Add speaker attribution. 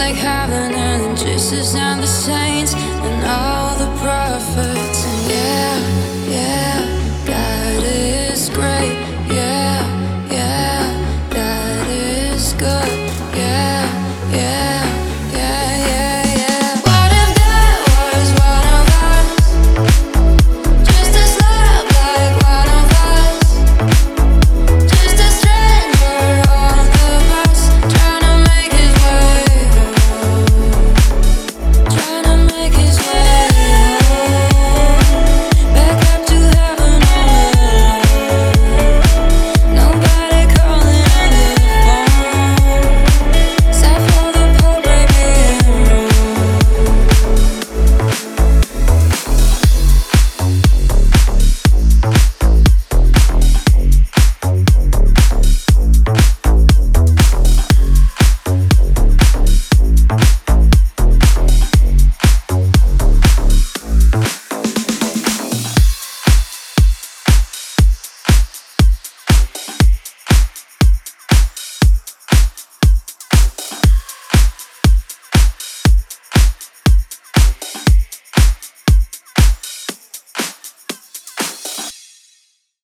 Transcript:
Speaker 1: Like heaven and Jesus and the saints and all the prophets.